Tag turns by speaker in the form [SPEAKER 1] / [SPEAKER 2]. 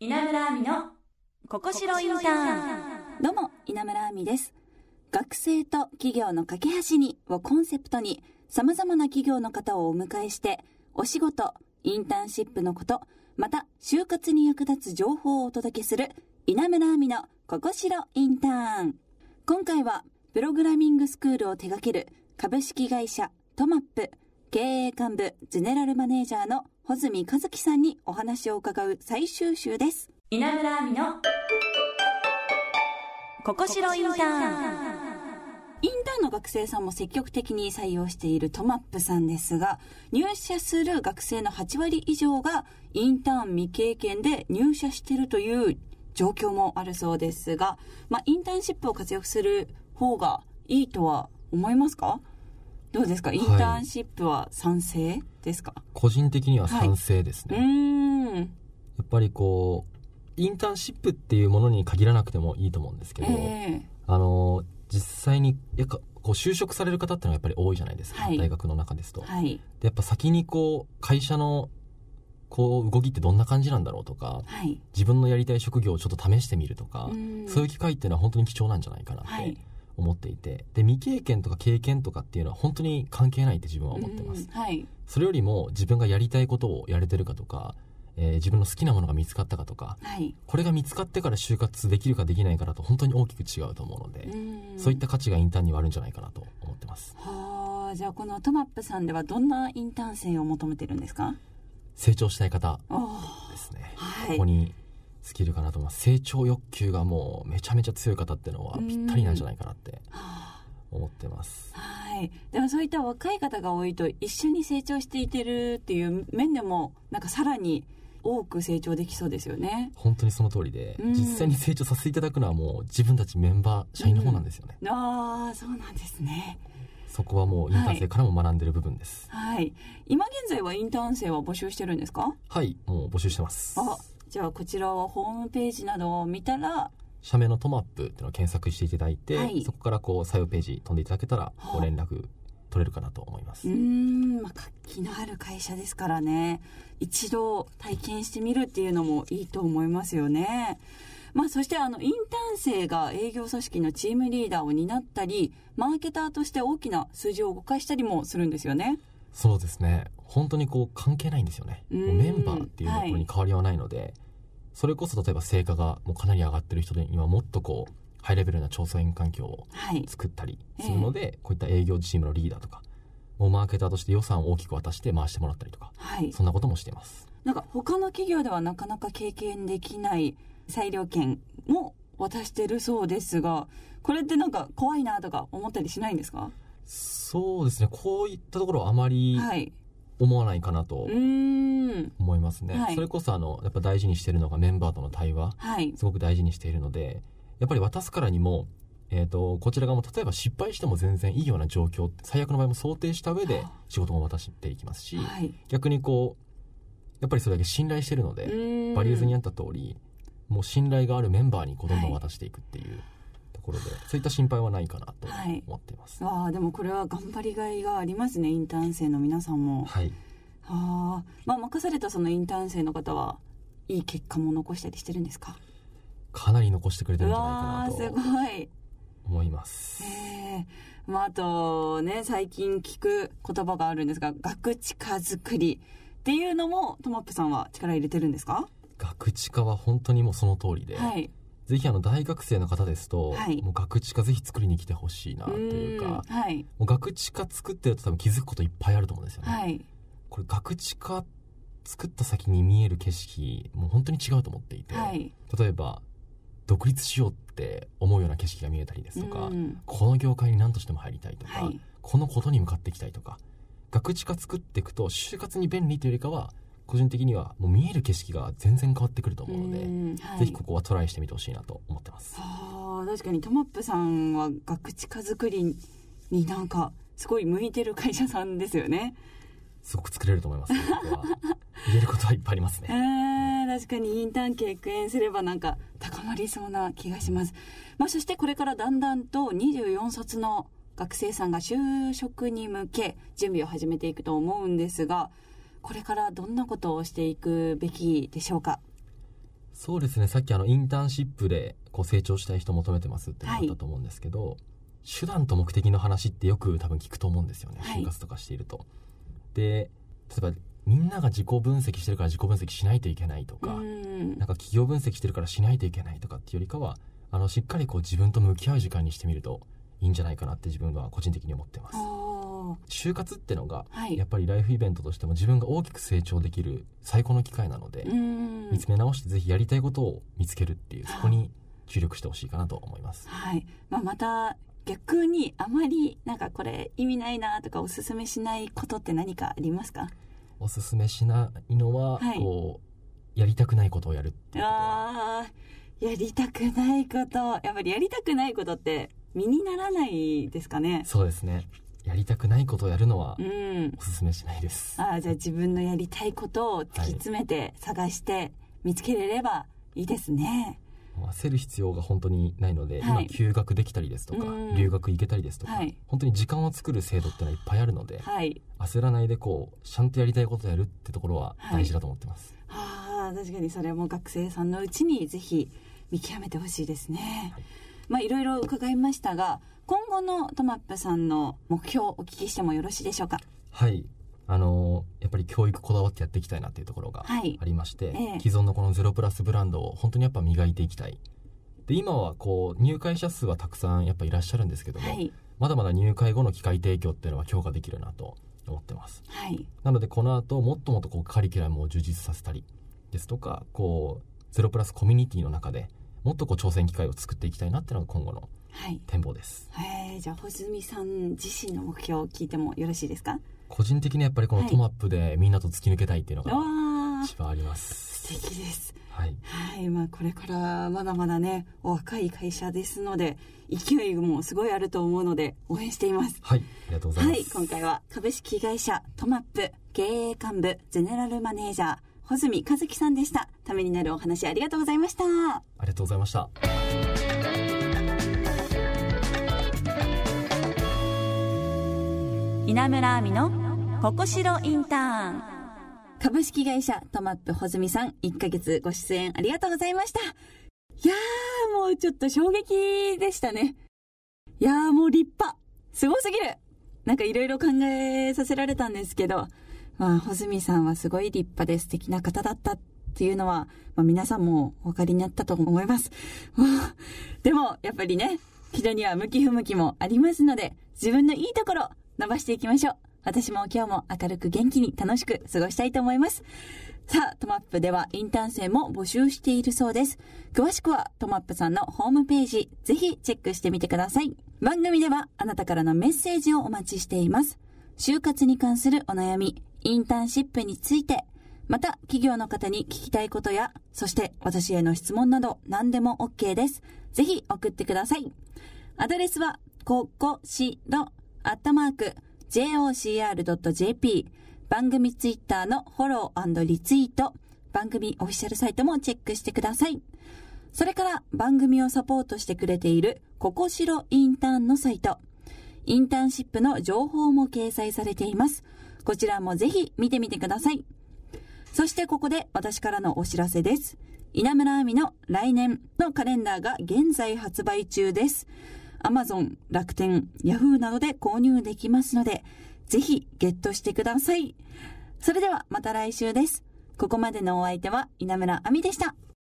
[SPEAKER 1] 稲村亜美のここしろインターン
[SPEAKER 2] どうも、稲村亜美です。学生と企業の架け橋にをコンセプトに、様々な企業の方をお迎えして、お仕事、インターンシップのこと、また、就活に役立つ情報をお届けする、稲村亜美のここしろインターン。今回は、プログラミングスクールを手掛ける株式会社トマップ経営幹部ゼネラルマネージャーの穂積和樹さんにお話を伺う最終週です。
[SPEAKER 1] 稲村亜美のここしろインターン
[SPEAKER 2] インターンの学生さんも積極的に採用しているトマップさんですが、入社する学生の8割以上がインターン未経験で入社しているという状況もあるそうですが、まあ、インターンシップを活用する方がいいとは思いますか？どうですか？インターンシップは賛成ですか、
[SPEAKER 3] 個人的には賛成です
[SPEAKER 2] う
[SPEAKER 3] ね、
[SPEAKER 2] ーん。
[SPEAKER 3] やっぱりこうインターンシップっていうものに限らなくてもいいと思うんですけど、
[SPEAKER 2] え
[SPEAKER 3] あの実際にやっぱこう就職される方っていうのはやっぱり多いじゃないですか、
[SPEAKER 2] はい。
[SPEAKER 3] 大学の中ですと、
[SPEAKER 2] えはい。
[SPEAKER 3] でやっぱ先にこう会社のこう動きってどんな感じなんだろうとか
[SPEAKER 2] はい。
[SPEAKER 3] 自分のやりたい職業をちょっと試してみるとか、
[SPEAKER 2] うん。
[SPEAKER 3] そういう機会っていうのは本当に貴重なんじゃないかなって
[SPEAKER 2] はい。
[SPEAKER 3] 思っていて、で未経験とか経験とかっていうのは本当に関係ないって自分は思ってます、
[SPEAKER 2] うんはい。
[SPEAKER 3] それよりも自分がやりたいことをやれてるかとか、えー自分の好きなものが見つかったかとか
[SPEAKER 2] はい。
[SPEAKER 3] これが見つかってから就活できるかできないかだと本当に大きく違うと思うので、
[SPEAKER 2] うん
[SPEAKER 3] そういった価値がインターンにはあるんじゃないかなと思ってます。
[SPEAKER 2] はあ、じゃあこのトマップさんではどんなインターン生を求めてるんですか？
[SPEAKER 3] 成長したい方ですね、
[SPEAKER 2] はい。
[SPEAKER 3] ここに尽きるかなと。思います成長欲求がもうめちゃめちゃ強い方っていうのはぴったりなんじゃないかなって
[SPEAKER 2] は
[SPEAKER 3] 思ってます。
[SPEAKER 2] あはい。でもそういった若い方が多いと一緒に成長していってるっていう面でもなんかさらに多く成長できそうですよね。
[SPEAKER 3] 本当にその通りで、
[SPEAKER 2] うん。
[SPEAKER 3] 実際に成長させていただくのはもう自分たちメンバー社員の方なんですよね、
[SPEAKER 2] ああ、そうなんですね。
[SPEAKER 3] そこはもうインターン生からも学んでる部分です。
[SPEAKER 2] はい。今現在はインターン生は募集してるんですか？
[SPEAKER 3] はいもう募集してます。
[SPEAKER 2] あ、じゃあこちらはホームページなどを見たら、
[SPEAKER 3] 社名のトマップっていうのを検索していただいて、
[SPEAKER 2] はい
[SPEAKER 3] そこからこう採用ページ飛んでいただけたら
[SPEAKER 2] はあ
[SPEAKER 3] ご連絡取れるかなと思います、
[SPEAKER 2] うーん、まあ、活気のある会社ですからね。一度体験してみるっていうのもいいと思いますよね。まあ、そしてあの、インターン生が営業組織のチームリーダーを担ったり、マーケターとして大きな数字を動かしたりもするんですよね。
[SPEAKER 3] そうですね。本当にこう関係ないんですよね。メンバーっていうところに変わりはないので、それこそ例えば成果がもうかなり上がってる人にはもっとこうハイレベルな調査員環境を
[SPEAKER 2] はい。
[SPEAKER 3] 作ったりするので、こういった営業チームのリーダーとかもうマーケターとして予算を大きく渡して回してもらったりとか
[SPEAKER 2] はい。
[SPEAKER 3] そんなこともしています。
[SPEAKER 2] なんか他の企業ではなかなか経験できない裁量権も渡してるそうですが、これってなんか怖いなとか思ったりしないんですか？
[SPEAKER 3] そうですねこういったところはあまり
[SPEAKER 2] はい。
[SPEAKER 3] 思わないかなと。思いますね、
[SPEAKER 2] はい
[SPEAKER 3] それこそあのやっぱ大事にしているのがメンバーとの対話
[SPEAKER 2] はい。
[SPEAKER 3] すごく大事にしているのでやっぱり渡すからにも、えー、とこちら側も例えば失敗しても全然いいような状況最悪の場合も想定した上で
[SPEAKER 2] はあ
[SPEAKER 3] 仕事も渡していきますし、
[SPEAKER 2] はい。
[SPEAKER 3] 逆にこうやっぱりそれだけ信頼してるので、バリエーズにあった通りもう信頼があるメンバーにどんどん渡していくっていうところで、そういった心配はないかなと
[SPEAKER 2] はい。
[SPEAKER 3] 思っています。
[SPEAKER 2] ああでもこれは頑張りがいがありますねインターン生の皆さんも。
[SPEAKER 3] はい、
[SPEAKER 2] ああ。まあ任されたそのインターン生の方はいい結果も残したりしてるんですか？
[SPEAKER 3] かなり残してくれて
[SPEAKER 2] う
[SPEAKER 3] るんじゃないかなと
[SPEAKER 2] ごい。
[SPEAKER 3] 思います。
[SPEAKER 2] ええ。まああとね最近聞く言葉があるんですが学知化作りっていうのもトマップさんは力入れてるんですか？
[SPEAKER 3] 学知化は本当にもうその通りで、
[SPEAKER 2] はい
[SPEAKER 3] ぜひあの大学生の方ですと、
[SPEAKER 2] はい。
[SPEAKER 3] もう学知化ぜひ作りに来てほしいなというか
[SPEAKER 2] はい。
[SPEAKER 3] もう学知化作ってると多分気づくこといっぱいあると思うんですよね。
[SPEAKER 2] はい。
[SPEAKER 3] これ学知化作った先に見える景色もう本当に違うと思っていて、
[SPEAKER 2] はい。
[SPEAKER 3] 例えば独立しようって思うような景色が見えたりですとか、
[SPEAKER 2] うん。
[SPEAKER 3] この業界に何としても入りたいとか、
[SPEAKER 2] はい。
[SPEAKER 3] このことに向かっていきたいとか学知化作っていくと就活に便利というよりかは個人的にはもう見える景色が全然変わってくると思うので、
[SPEAKER 2] うんはい
[SPEAKER 3] ぜひここはトライしてみてほしいなと思ってます。
[SPEAKER 2] あー確かにトマップさんは学知化作りになんかすごい向いてる会社さんですよね。
[SPEAKER 3] すごく作れると思います、ね、ここは言えることはいっぱいあります
[SPEAKER 2] え
[SPEAKER 3] ね。
[SPEAKER 2] ー、確かにインターン経験すればなんか高まりそうな気がします。まあそしてこれからだんだんと24卒の学生さんが就職に向け準備を始めていくと思うんですが、これからどんなことをしていくべきでしょうか？
[SPEAKER 3] そうですね。さっきあのインターンシップでこう成長したい人求めてますってのがあったと思うんですけど、手段と目的の話ってよく多分聞くと思うんですよね。
[SPEAKER 2] はい。
[SPEAKER 3] 就活とかしていると。で例えばみんなが自己分析してるから自己分析しないといけないとか、
[SPEAKER 2] うん。
[SPEAKER 3] なんか企業分析してるからしないといけないとかっていうよりかはあのしっかりこう自分と向き合う時間にしてみるといいんじゃないかなって自分は個人的に思ってます。就活ってのが
[SPEAKER 2] はい。
[SPEAKER 3] やっぱりライフイベントとしても自分が大きく成長できる最高の機会なので、
[SPEAKER 2] うん。
[SPEAKER 3] 見つめ直してぜひやりたいことを見つけるっていうそこに注力してほしいかなと思います。
[SPEAKER 2] はい、まあ、また逆にあまりなんかこれ意味ないなとかおすすめしないことって何かありますか？
[SPEAKER 3] おすすめしないのは、
[SPEAKER 2] はい。
[SPEAKER 3] こうやりたくないことをやるってい
[SPEAKER 2] あーやりたくないこと。やっぱりやりたくないことって身にならないですかね？
[SPEAKER 3] そうですねやりたくないことをやるのは
[SPEAKER 2] うん。
[SPEAKER 3] おすすめしないです。
[SPEAKER 2] あーじゃあ自分のやりたいことを突き詰めて探して見つけれればいいですね、
[SPEAKER 3] 焦る必要が本当にないので、
[SPEAKER 2] はい。
[SPEAKER 3] 今休学できたりですとか
[SPEAKER 2] うん。
[SPEAKER 3] 留学行けたりですとか、
[SPEAKER 2] はい。
[SPEAKER 3] 本当に時間を作る制度ってのはいっぱいあるので
[SPEAKER 2] はい。
[SPEAKER 3] 焦らないでこうちゃんとやりたいことをやるってところは大事だと思ってます。
[SPEAKER 2] あー確かにそれも学生さんのうちにぜひ見極めてほしいですね、まあいろいろ伺いましたが今後のトマップさんの目標をお聞きしてもよろしいでしょうか？
[SPEAKER 3] はい。あのーやっぱり教育こだわってやっていきたいなっていうところが
[SPEAKER 2] はい。
[SPEAKER 3] ありまして、
[SPEAKER 2] ええ。
[SPEAKER 3] 既存のこのゼロプラスブランドを本当にやっぱ磨いていきたい。で今はこう入会者数はたくさんやっぱいらっしゃるんですけども、
[SPEAKER 2] はい。
[SPEAKER 3] まだまだ入会後の機会提供っていうのは強化できるなと思ってます。
[SPEAKER 2] はい。
[SPEAKER 3] なのでこの後もっともっとこうカリキュラムを充実させたりですとかこうゼロプラスコミュニティの中でもっとこう挑戦機会を作っていきたいなっていうのが今後の
[SPEAKER 2] はい
[SPEAKER 3] 展望です。
[SPEAKER 2] はいじゃあ穂積さん自身の目標を聞いてもよろしいですか？
[SPEAKER 3] 個人的にやっぱりこの
[SPEAKER 2] はい。
[SPEAKER 3] トマップでみんなと突き抜けたいっていうのが一番あります。
[SPEAKER 2] 素敵です。
[SPEAKER 3] はい。
[SPEAKER 2] はい。まあこれからまだまだねお若い会社ですので勢いもすごいあると思うので応援しています。
[SPEAKER 3] はい。ありがとうございま
[SPEAKER 2] はい、
[SPEAKER 3] す、
[SPEAKER 2] 今回は株式会社トマップ経営幹部ゼネラルマネージャー穂積和樹さんでした。ためになるお話ありがとうございました。
[SPEAKER 3] ありがとうございました
[SPEAKER 1] 稲村亜美のここしろインターン。
[SPEAKER 2] 株式会社トマップ穂積さん1ヶ月ご出演ありがとうございました。いやーもうちょっと衝撃でしたね。いやーもう立派。すごすぎる。なんかいろいろ考えさせられたんですけどまあ穂積さんはすごい立派で素敵な方だったっていうのは、まあ、皆さんもお分かりになったと思います。でもやっぱりね人には向き不向きもありますので自分のいいところ伸ばしていきましょう私も今日も明るく元気に楽しく過ごしたいと思いますさあ、トマップではインターン生も募集しているそうです。詳しくはトマップさんのホームページ、ぜひチェックしてみてください。番組ではあなたからのメッセージをお待ちしています。就活に関するお悩み、インターンシップについて、また企業の方に聞きたいことや、そして私への質問など何でも OK です。ぜひ送ってください。アドレスは、ここしろ、アットマーク、jocr.jp、番組ツイッターのフォローリツイート、番組オフィシャルサイトもチェックしてください。それから番組をサポートしてくれているココシロインターンのサイト、インターンシップの情報も掲載されています。こちらもぜひ見てみてください。そしてここで私からのお知らせです。稲村亜美の来年のカレンダーが現在発売中です。アマゾン、楽天、ヤフーなどで購入できますので、ぜひゲットしてください。それではまた来週です。ここまでのお相手は稲村亜美でした。